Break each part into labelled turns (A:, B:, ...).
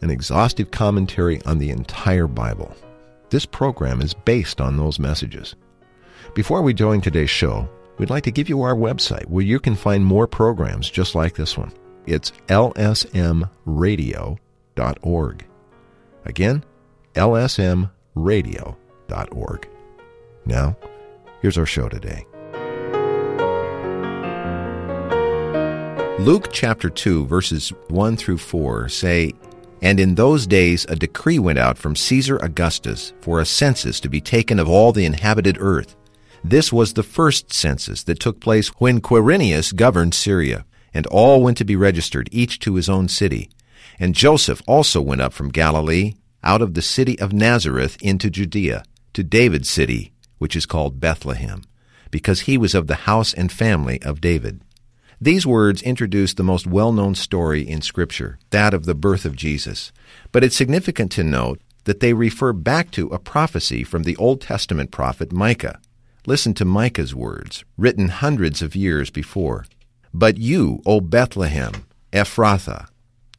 A: an exhaustive commentary on the entire Bible. This program is based on those messages. Before we join today's show, we'd like to give you our website where you can find more programs just like this one. It's lsmradio.org. Again, lsmradio.org. Now, here's our show today. Luke chapter 2, verses 1 through 4 say, and in those days a decree went out from Caesar Augustus for a census to be taken of all the inhabited earth. This was the first census that took place when Quirinius governed Syria, and all went to be registered, each to his own city. And Joseph also went up from Galilee, out of the city of Nazareth into Judea, to David's city, which is called Bethlehem, because he was of the house and family of David. These words introduce the most well known story in Scripture, that of the birth of Jesus. But it's significant to note that they refer back to a prophecy from the Old Testament prophet Micah. Listen to Micah's words, written hundreds of years before. But you, O Bethlehem, Ephrathah,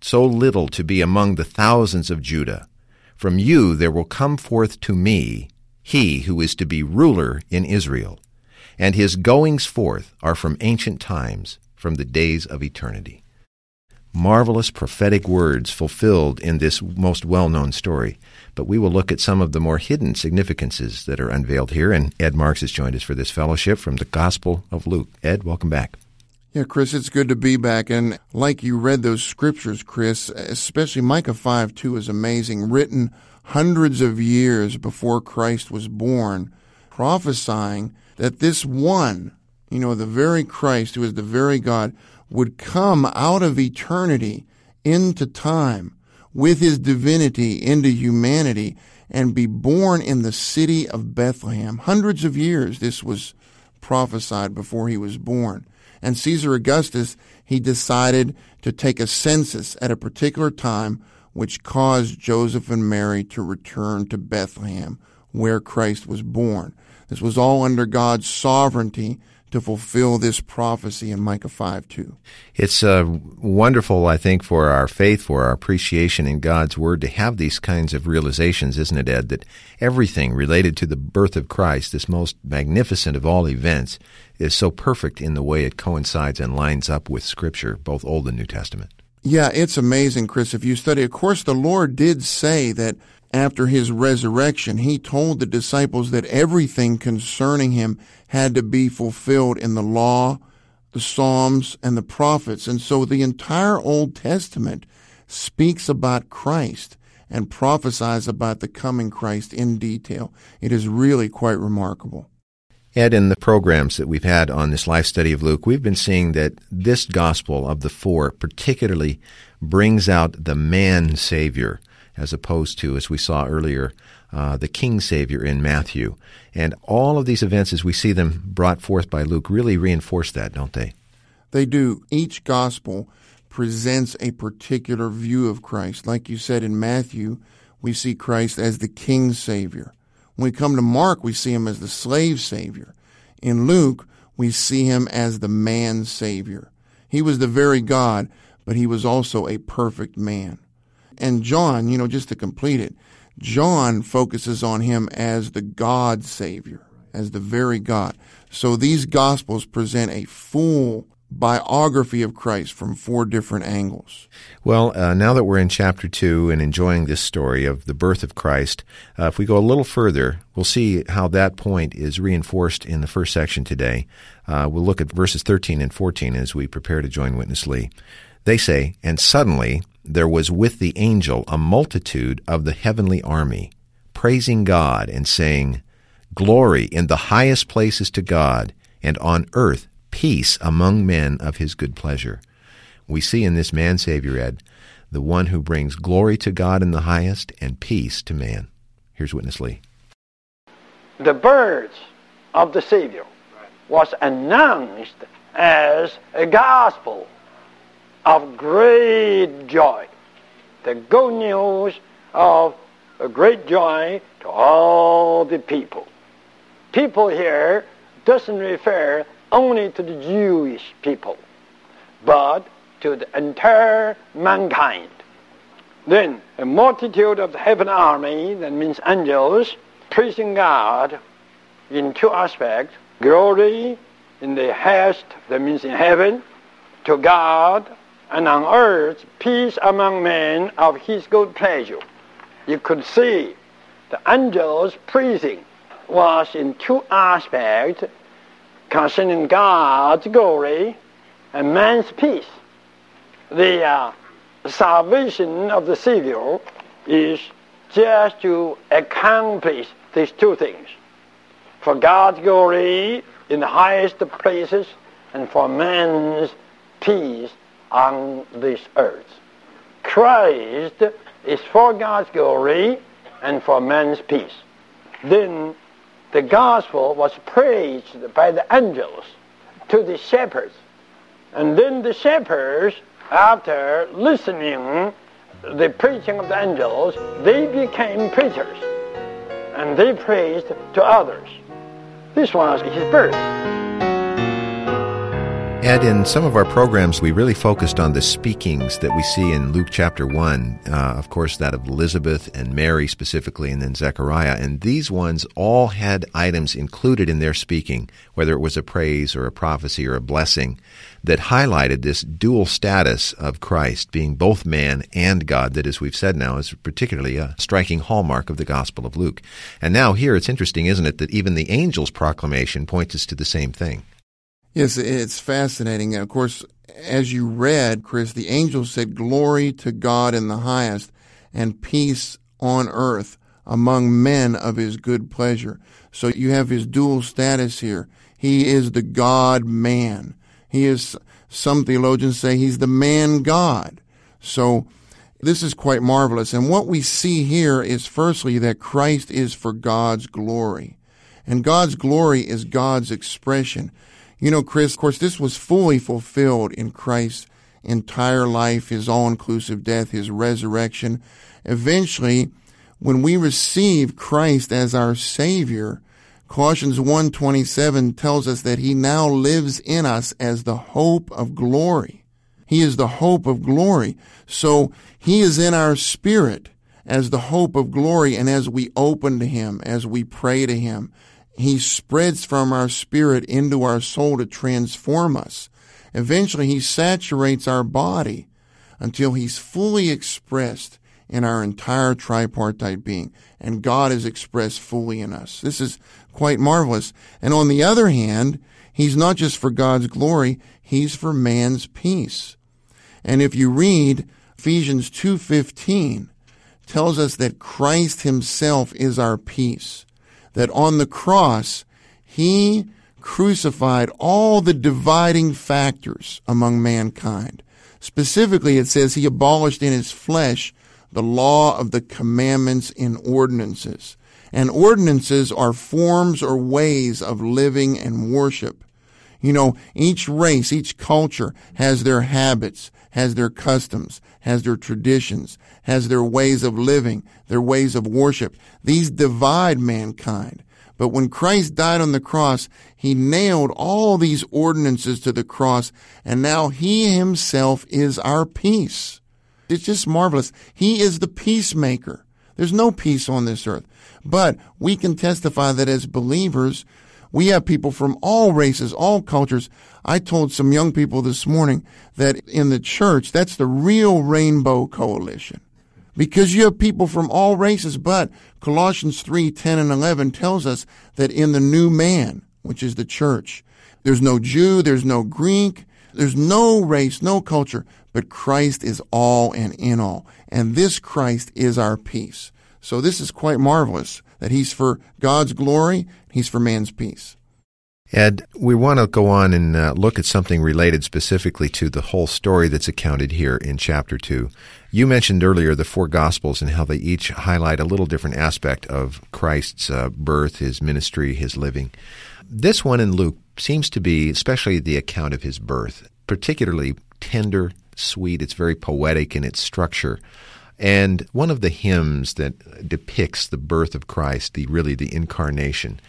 A: so little to be among the thousands of Judah, from you there will come forth to me he who is to be ruler in Israel, and his goings forth are from ancient times from the days of eternity. Marvelous prophetic words fulfilled in this most well known story. But we will look at some of the more hidden significances that are unveiled here. And Ed Marks has joined us for this fellowship from the Gospel of Luke. Ed, welcome back.
B: Yeah, Chris, it's good to be back. And like you read those scriptures, Chris, especially Micah 5 2 is amazing, written hundreds of years before Christ was born, prophesying that this one you know, the very Christ who is the very God would come out of eternity into time with his divinity into humanity and be born in the city of Bethlehem. Hundreds of years this was prophesied before he was born. And Caesar Augustus, he decided to take a census at a particular time which caused Joseph and Mary to return to Bethlehem where Christ was born. This was all under God's sovereignty to fulfill this prophecy in Micah 5 2.
A: It's uh, wonderful, I think, for our faith, for our appreciation in God's Word to have these kinds of realizations, isn't it, Ed? That everything related to the birth of Christ, this most magnificent of all events, is so perfect in the way it coincides and lines up with Scripture, both Old and New Testament.
B: Yeah, it's amazing, Chris. If you study, of course, the Lord did say that after his resurrection, he told the disciples that everything concerning him had to be fulfilled in the law, the Psalms, and the prophets. And so the entire Old Testament speaks about Christ and prophesies about the coming Christ in detail. It is really quite remarkable.
A: Ed, in the programs that we've had on this life study of Luke, we've been seeing that this gospel of the four particularly brings out the man Savior as opposed to, as we saw earlier, uh, the King Savior in Matthew. And all of these events, as we see them brought forth by Luke, really reinforce that, don't they?
B: They do. Each gospel presents a particular view of Christ. Like you said in Matthew, we see Christ as the King Savior. When we come to Mark, we see him as the slave Savior. In Luke, we see him as the man Savior. He was the very God, but he was also a perfect man. And John, you know, just to complete it, John focuses on him as the God Savior, as the very God. So these Gospels present a full biography of Christ from four different angles.
A: Well, uh, now that we're in chapter two and enjoying this story of the birth of Christ, uh, if we go a little further, we'll see how that point is reinforced in the first section today. Uh, we'll look at verses 13 and 14 as we prepare to join Witness Lee. They say, And suddenly there was with the angel a multitude of the heavenly army, praising God and saying, Glory in the highest places to God, and on earth peace among men of his good pleasure. We see in this man Savior, Ed, the one who brings glory to God in the highest and peace to man. Here's Witness Lee.
C: The birth of the Savior was announced as a gospel of great joy. The good news of a great joy to all the people. People here doesn't refer only to the Jewish people, but to the entire mankind. Then a multitude of the heaven army, that means angels, praising God in two aspects. Glory in the highest, that means in heaven, to God, and on earth, peace among men of his good pleasure. You could see the angels praising was in two aspects concerning God's glory and man's peace. The uh, salvation of the Savior is just to accomplish these two things. For God's glory in the highest places and for man's peace on this earth. Christ is for God's glory and for man's peace. Then the gospel was preached by the angels to the shepherds. And then the shepherds, after listening the preaching of the angels, they became preachers. And they preached to others. This was his birth.
A: Ed, in some of our programs, we really focused on the speakings that we see in Luke chapter 1. Uh, of course, that of Elizabeth and Mary specifically, and then Zechariah. And these ones all had items included in their speaking, whether it was a praise or a prophecy or a blessing, that highlighted this dual status of Christ, being both man and God, that, as we've said now, is particularly a striking hallmark of the Gospel of Luke. And now here it's interesting, isn't it, that even the angel's proclamation points us to the same thing.
B: Yes, it's fascinating. Of course, as you read, Chris, the angel said, Glory to God in the highest, and peace on earth among men of his good pleasure. So you have his dual status here. He is the God man. He is, some theologians say he's the man God. So this is quite marvelous. And what we see here is firstly that Christ is for God's glory. And God's glory is God's expression. You know, Chris, of course, this was fully fulfilled in Christ's entire life, his all inclusive death, his resurrection. Eventually, when we receive Christ as our Savior, Colossians 1:27 tells us that he now lives in us as the hope of glory. He is the hope of glory. So he is in our spirit as the hope of glory and as we open to him, as we pray to him, he spreads from our spirit into our soul to transform us. Eventually, He saturates our body until He's fully expressed in our entire tripartite being. And God is expressed fully in us. This is quite marvelous. And on the other hand, He's not just for God's glory, He's for man's peace. And if you read Ephesians 2.15, tells us that Christ Himself is our peace that on the cross, he crucified all the dividing factors among mankind. Specifically, it says he abolished in his flesh the law of the commandments and ordinances. And ordinances are forms or ways of living and worship. You know, each race, each culture has their habits, has their customs, has their traditions, has their ways of living, their ways of worship. These divide mankind. But when Christ died on the cross, he nailed all these ordinances to the cross, and now he himself is our peace. It's just marvelous. He is the peacemaker. There's no peace on this earth. But we can testify that as believers, We have people from all races, all cultures. I told some young people this morning that in the church, that's the real rainbow coalition. Because you have people from all races, but Colossians 3, 10 and 11 tells us that in the new man, which is the church, there's no Jew, there's no Greek, there's no race, no culture, but Christ is all and in all. And this Christ is our peace. So this is quite marvelous that he's for God's glory, he's for man's peace.
A: Ed, we want to go on and uh, look at something related specifically to the whole story that's accounted here in chapter 2. You mentioned earlier the four Gospels and how they each highlight a little different aspect of Christ's uh, birth, his ministry, his living. This one in Luke seems to be, especially the account of his birth, particularly tender, sweet. It's very poetic in its structure. And one of the hymns that depicts the birth of Christ, the really the incarnation,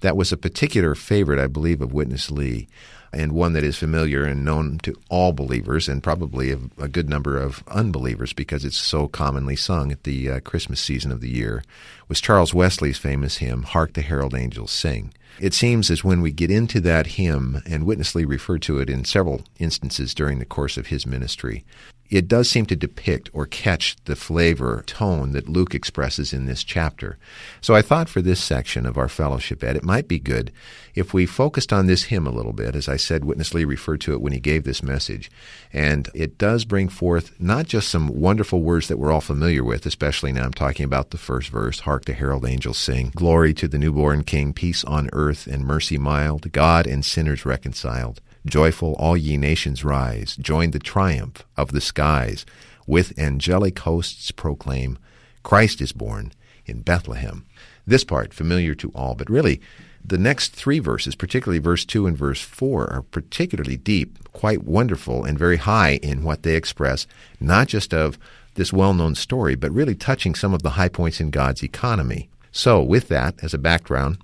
A: that was a particular favorite, I believe, of Witness Lee, and one that is familiar and known to all believers and probably a, good number of unbelievers because it's so commonly sung at the uh, Christmas season of the year, was Charles Wesley's famous hymn, Hark the Herald Angels Sing. It seems as when we get into that hymn, and Witness Lee referred to it in several instances during the course of his ministry, it does seem to depict or catch the flavor, tone that Luke expresses in this chapter. So I thought for this section of our fellowship ed, it might be good if we focused on this hymn a little bit. As I said, Witness Lee referred to it when he gave this message. And it does bring forth not just some wonderful words that we're all familiar with, especially now I'm talking about the first verse, Hark the herald angels sing, Glory to the newborn King, peace on earth and mercy mild, God and sinners reconciled. Joyful, all ye nations rise, join the triumph of the skies. With angelic hosts proclaim, Christ is born in Bethlehem. This part, familiar to all, but really, the next three verses, particularly verse 2 and verse 4, are particularly deep, quite wonderful, and very high in what they express, not just of this well known story, but really touching some of the high points in God's economy. So, with that as a background,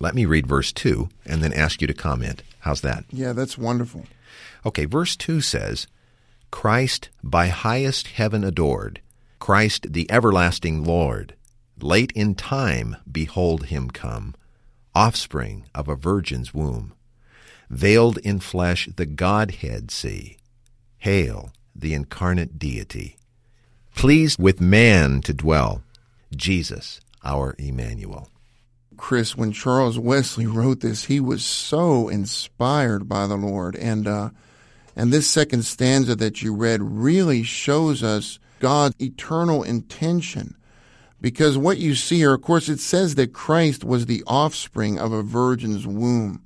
A: let me read verse 2 and then ask you to comment. How's that?
B: Yeah, that's wonderful.
A: Okay, verse 2 says, Christ by highest heaven adored, Christ the everlasting Lord, late in time behold him come, offspring of a virgin's womb. Veiled in flesh the Godhead see. Hail, the incarnate deity. Pleased with man to dwell, Jesus, our Emmanuel.
B: Chris, when Charles Wesley wrote this, he was so inspired by the Lord, and uh, and this second stanza that you read really shows us God's eternal intention. Because what you see here, of course, it says that Christ was the offspring of a virgin's womb.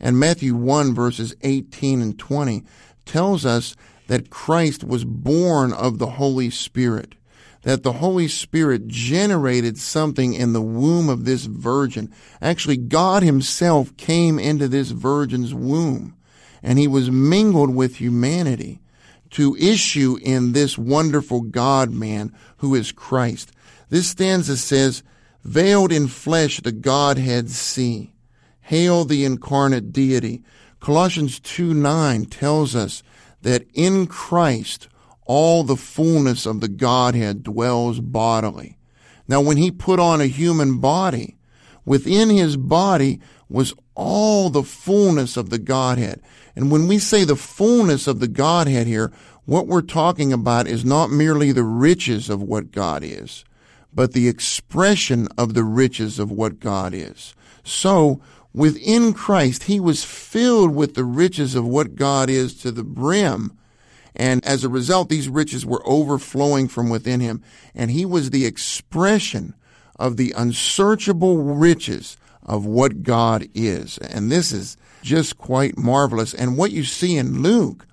B: And Matthew 1 verses 18 and 20 tells us that Christ was born of the Holy Spirit that the Holy Spirit generated something in the womb of this virgin. Actually, God Himself came into this virgin's womb and He was mingled with humanity to issue in this wonderful God man who is Christ. This stanza says, Veiled in flesh the Godhead see. Hail the incarnate deity. Colossians 2 9 tells us that in Christ all the fullness of the Godhead dwells bodily. Now, when he put on a human body, within his body was all the fullness of the Godhead. And when we say the fullness of the Godhead here, what we're talking about is not merely the riches of what God is, but the expression of the riches of what God is. So, within Christ, he was filled with the riches of what God is to the brim and as a result, these riches were overflowing from within him. And he was the expression of the unsearchable riches of what God is. And this is just quite marvelous. And what you see in Luke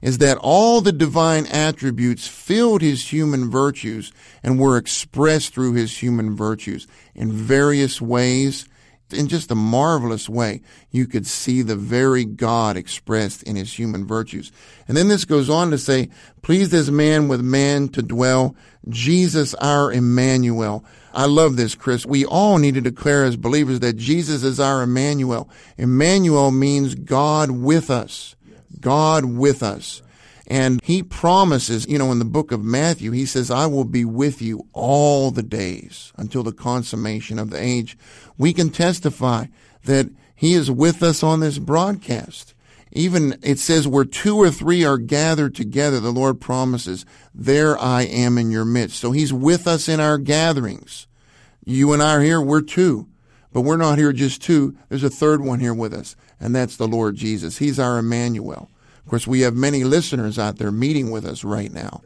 B: is that all the divine attributes filled his human virtues and were expressed through his human virtues in various ways in just a marvelous way, you could see the very God expressed in his human virtues. And then this goes on to say, pleased as man with man to dwell, Jesus our Emmanuel. I love this, Chris. We all need to declare as believers that Jesus is our Emmanuel. Emmanuel means God with us. God with us. And he promises, you know, in the book of Matthew, he says, I will be with you all the days until the consummation of the age. We can testify that He is with us on this broadcast. Even it says where two or three are gathered together, the Lord promises, there I am in your midst. So he's with us in our gatherings. You and I are here, we're two. But we're not here just two. There's a third one here with us, and that's the Lord Jesus. He's our Emmanuel. Of course, we have many listeners out there meeting with us right now.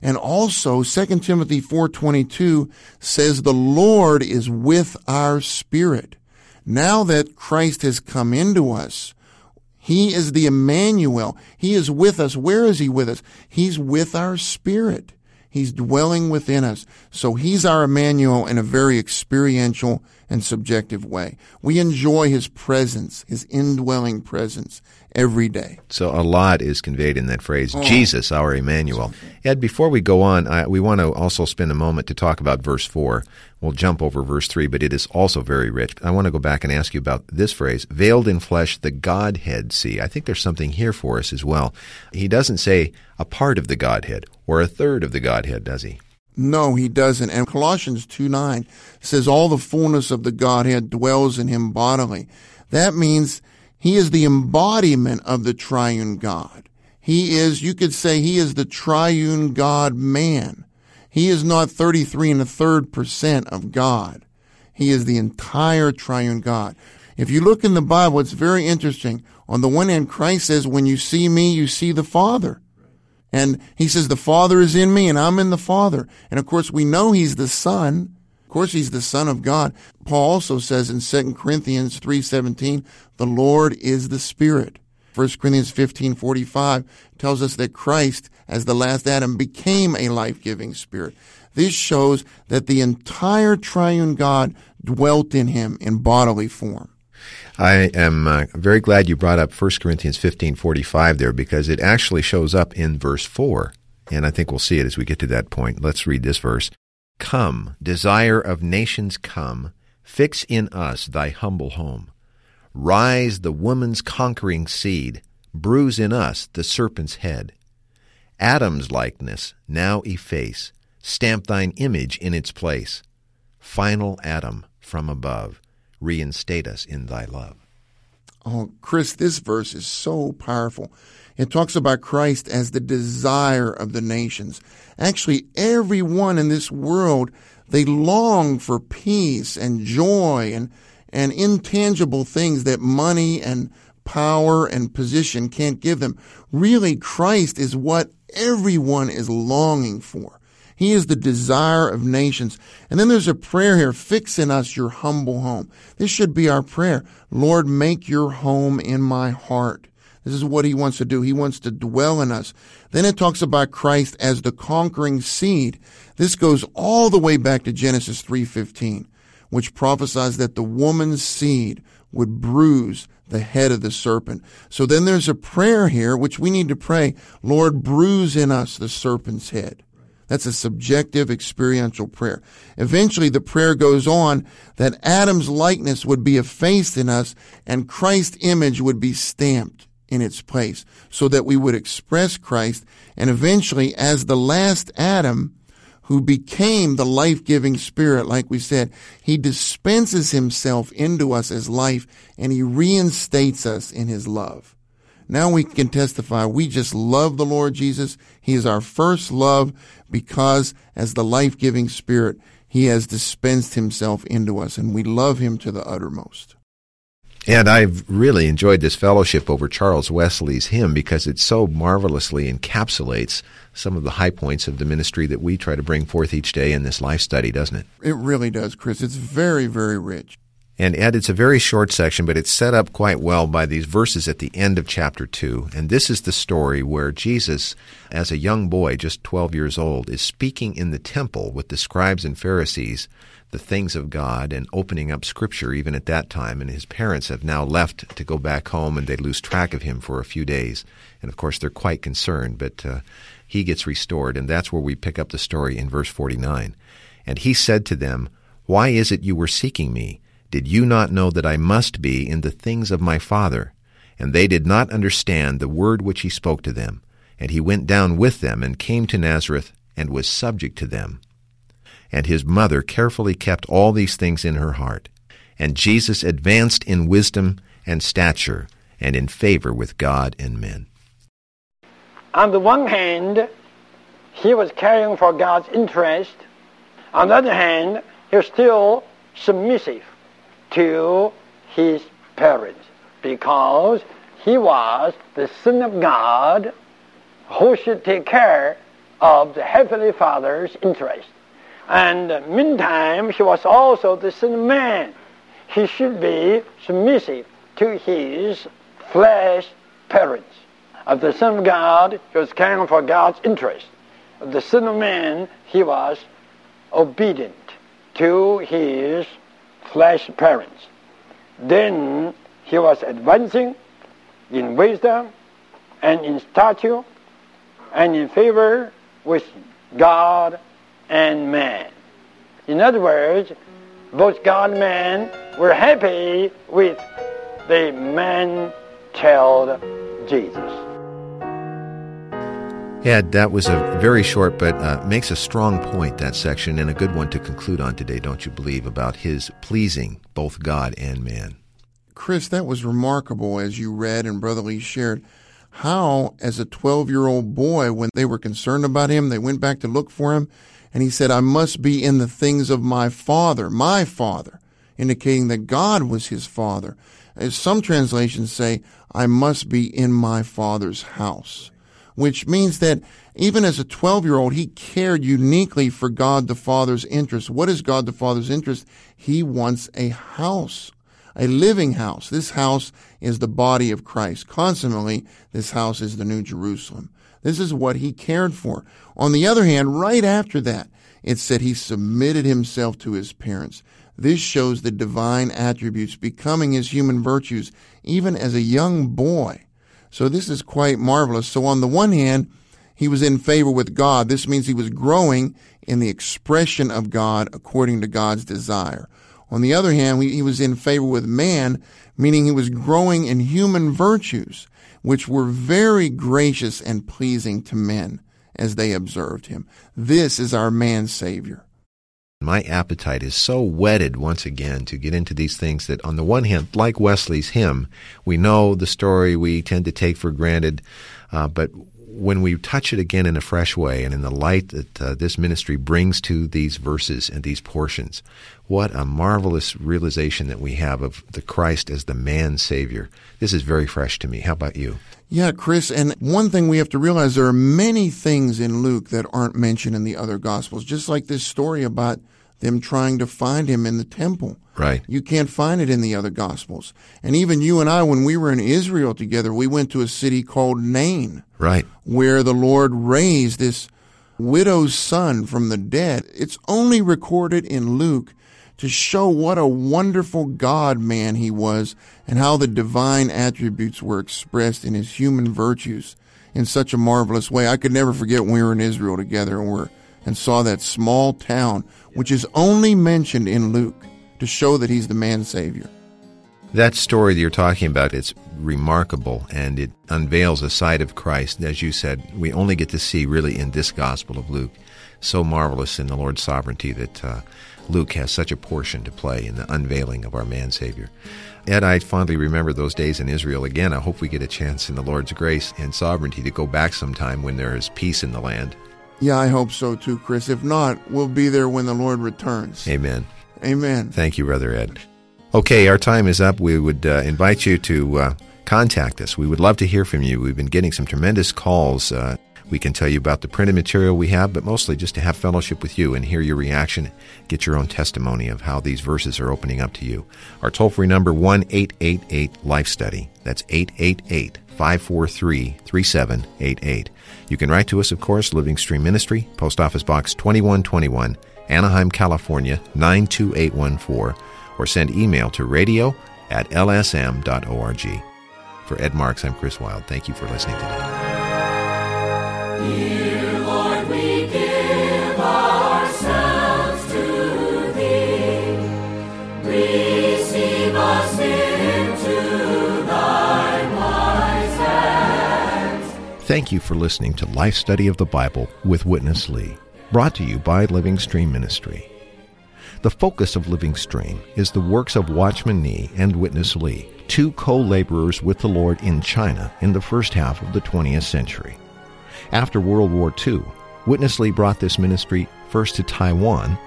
B: And also 2 Timothy 4:22 says the Lord is with our spirit. Now that Christ has come into us, he is the Emmanuel. He is with us. Where is he with us? He's with our spirit. He's dwelling within us. So he's our Emmanuel in a very experiential and subjective way. We enjoy his presence, his indwelling presence every day.
A: So a lot is conveyed in that phrase, oh. Jesus, our Emmanuel. Ed, before we go on, I, we want to also spend a moment to talk about verse 4. We'll jump over verse 3, but it is also very rich. I want to go back and ask you about this phrase, veiled in flesh, the Godhead see. I think there's something here for us as well. He doesn't say a part of the Godhead or a third of the Godhead, does he?
B: No, he doesn't. And Colossians 2 9 says, All the fullness of the Godhead dwells in him bodily. That means he is the embodiment of the triune God. He is, you could say, he is the triune God man. He is not 33 and a third percent of God. He is the entire triune God. If you look in the Bible, it's very interesting. On the one hand, Christ says, when you see me, you see the Father. And he says, the Father is in me and I'm in the Father. And of course, we know he's the Son of course, he's the Son of God. Paul also says in 2 Corinthians 3.17, the Lord is the Spirit. 1 Corinthians 15.45 tells us that Christ, as the last Adam, became a life-giving Spirit. This shows that the entire triune God dwelt in him in bodily form.
A: I am uh, very glad you brought up 1 Corinthians 15:45 there because it actually shows up in verse 4 and I think we'll see it as we get to that point. Let's read this verse. Come, desire of nations, come, fix in us thy humble home. Rise the woman's conquering seed, bruise in us the serpent's head. Adam's likeness now efface, stamp thine image in its place. Final Adam from above, reinstate us in thy love.
B: Oh, Chris, this verse is so powerful. It talks about Christ as the desire of the nations. Actually, everyone in this world, they long for peace and joy and, and intangible things that money and power and position can't give them. Really, Christ is what everyone is longing for. He is the desire of nations. And then there's a prayer here, fix in us your humble home. This should be our prayer. Lord, make your home in my heart. This is what he wants to do. He wants to dwell in us. Then it talks about Christ as the conquering seed. This goes all the way back to Genesis 3:15, which prophesies that the woman's seed would bruise the head of the serpent. So then there's a prayer here which we need to pray, Lord, bruise in us the serpent's head. That's a subjective experiential prayer. Eventually the prayer goes on that Adam's likeness would be effaced in us and Christ's image would be stamped in its place so that we would express Christ and eventually as the last Adam who became the life-giving spirit, like we said, he dispenses himself into us as life and he reinstates us in his love. Now we can testify we just love the Lord Jesus. He is our first love because as the life-giving spirit, he has dispensed himself into us and we love him to the uttermost.
A: And I've really enjoyed this fellowship over Charles Wesley's hymn because it so marvelously encapsulates some of the high points of the ministry that we try to bring forth each day in this life study, doesn't it?
B: It really does, Chris. It's very, very rich.
A: And Ed, it's a very short section, but it's set up quite well by these verses at the end of chapter 2. And this is the story where Jesus, as a young boy, just 12 years old, is speaking in the temple with the scribes and Pharisees the things of God and opening up Scripture even at that time. And his parents have now left to go back home and they lose track of him for a few days. And of course, they're quite concerned, but uh, he gets restored. And that's where we pick up the story in verse 49. And he said to them, Why is it you were seeking me? Did you not know that I must be in the things of my Father? And they did not understand the word which he spoke to them. And he went down with them and came to Nazareth and was subject to them and his mother carefully kept all these things in her heart. and Jesus advanced in wisdom and stature and in favor with God and men.
C: On the one hand, he was caring for God's interest. On the other hand, he was still submissive to his parents because he was the Son of God who should take care of the Heavenly Father's interest. And meantime, he was also the Son of Man. He should be submissive to his flesh parents. Of the Son of God, he was caring for God's interest. Of the Son of Man, he was obedient to his flesh parents. Then he was advancing in wisdom and in stature and in favor with God and man. In other words, both God and man were happy with the man-child Jesus.
A: Ed, that was a very short but uh, makes a strong point, that section, and a good one to conclude on today, don't you believe, about his pleasing both God and man.
B: Chris, that was remarkable as you read and Brother Lee shared how, as a 12 year old boy, when they were concerned about him, they went back to look for him, and he said, I must be in the things of my father, my father, indicating that God was his father. As some translations say, I must be in my father's house which means that even as a 12 year old, he cared uniquely for God the Father's interest. What is God the Father's interest? He wants a house, a living house. This house is the body of Christ. Consequently, this house is the New Jerusalem. This is what he cared for. On the other hand, right after that, it said he submitted himself to his parents. This shows the divine attributes becoming his human virtues, even as a young boy. So this is quite marvelous. So on the one hand, he was in favor with God. This means he was growing in the expression of God according to God's desire. On the other hand, he was in favor with man, meaning he was growing in human virtues, which were very gracious and pleasing to men as they observed him. This is our man Savior.
A: My appetite is so whetted once again to get into these things that, on the one hand, like Wesley's hymn, we know the story we tend to take for granted, uh, but when we touch it again in a fresh way and in the light that uh, this ministry brings to these verses and these portions, what a marvelous realization that we have of the Christ as the man Savior. This is very fresh to me. How about you?
B: Yeah, Chris, and one thing we have to realize there are many things in Luke that aren't mentioned in the other Gospels, just like this story about them trying to find him in the temple.
A: Right.
B: You can't find it in the other Gospels. And even you and I, when we were in Israel together, we went to a city called Nain.
A: Right.
B: Where the Lord raised this widow's son from the dead. It's only recorded in Luke to show what a wonderful God man he was and how the divine attributes were expressed in his human virtues in such a marvelous way. I could never forget when we were in Israel together and were and saw that small town, which is only mentioned in Luke to show that he's the man savior.
A: That story that you're talking about, it's remarkable and it unveils a side of Christ, as you said, we only get to see really in this Gospel of Luke. So marvelous in the Lord's sovereignty that uh, Luke has such a portion to play in the unveiling of our man Savior. Ed, I fondly remember those days in Israel again. I hope we get a chance in the Lord's grace and sovereignty to go back sometime when there is peace in the land.
B: Yeah, I hope so too, Chris. If not, we'll be there when the Lord returns.
A: Amen.
B: Amen.
A: Thank you, Brother Ed. Okay, our time is up. We would uh, invite you to uh, contact us. We would love to hear from you. We've been getting some tremendous calls. Uh, we can tell you about the printed material we have, but mostly just to have fellowship with you and hear your reaction, get your own testimony of how these verses are opening up to you. Our toll free number, 1 888 Life Study. That's 888 543 3788. You can write to us, of course, Living Stream Ministry, Post Office Box 2121, Anaheim, California 92814, or send email to radio at lsm.org. For Ed Marks, I'm Chris Wild. Thank you for listening today. Thank you for listening to Life Study of the Bible with Witness Lee, brought to you by Living Stream Ministry. The focus of Living Stream is the works of Watchman Nee and Witness Lee, two co-laborers with the Lord in China in the first half of the 20th century. After World War II, Witness Lee brought this ministry first to Taiwan,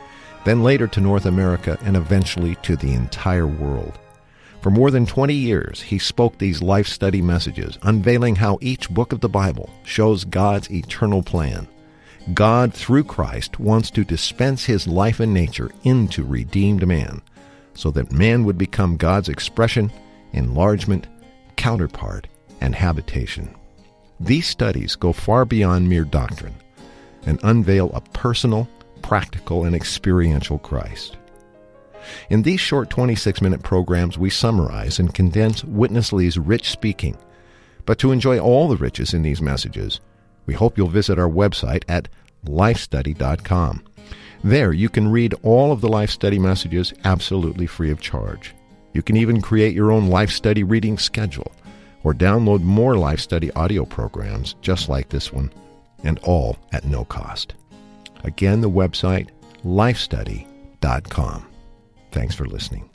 A: then later to North America, and eventually to the entire world. For more than 20 years, he spoke these life study messages, unveiling how each book of the Bible shows God's eternal plan. God, through Christ, wants to dispense his life and nature into redeemed man, so that man would become God's expression, enlargement, counterpart, and habitation. These studies go far beyond mere doctrine and unveil a personal, practical, and experiential Christ. In these short 26 minute programs, we summarize and condense Witness Lee's rich speaking. But to enjoy all the riches in these messages, we hope you'll visit our website at lifestudy.com. There, you can read all of the Life Study messages absolutely free of charge. You can even create your own Life Study reading schedule or download more Life Study audio programs just like this one, and all at no cost. Again, the website lifestudy.com. Thanks for listening.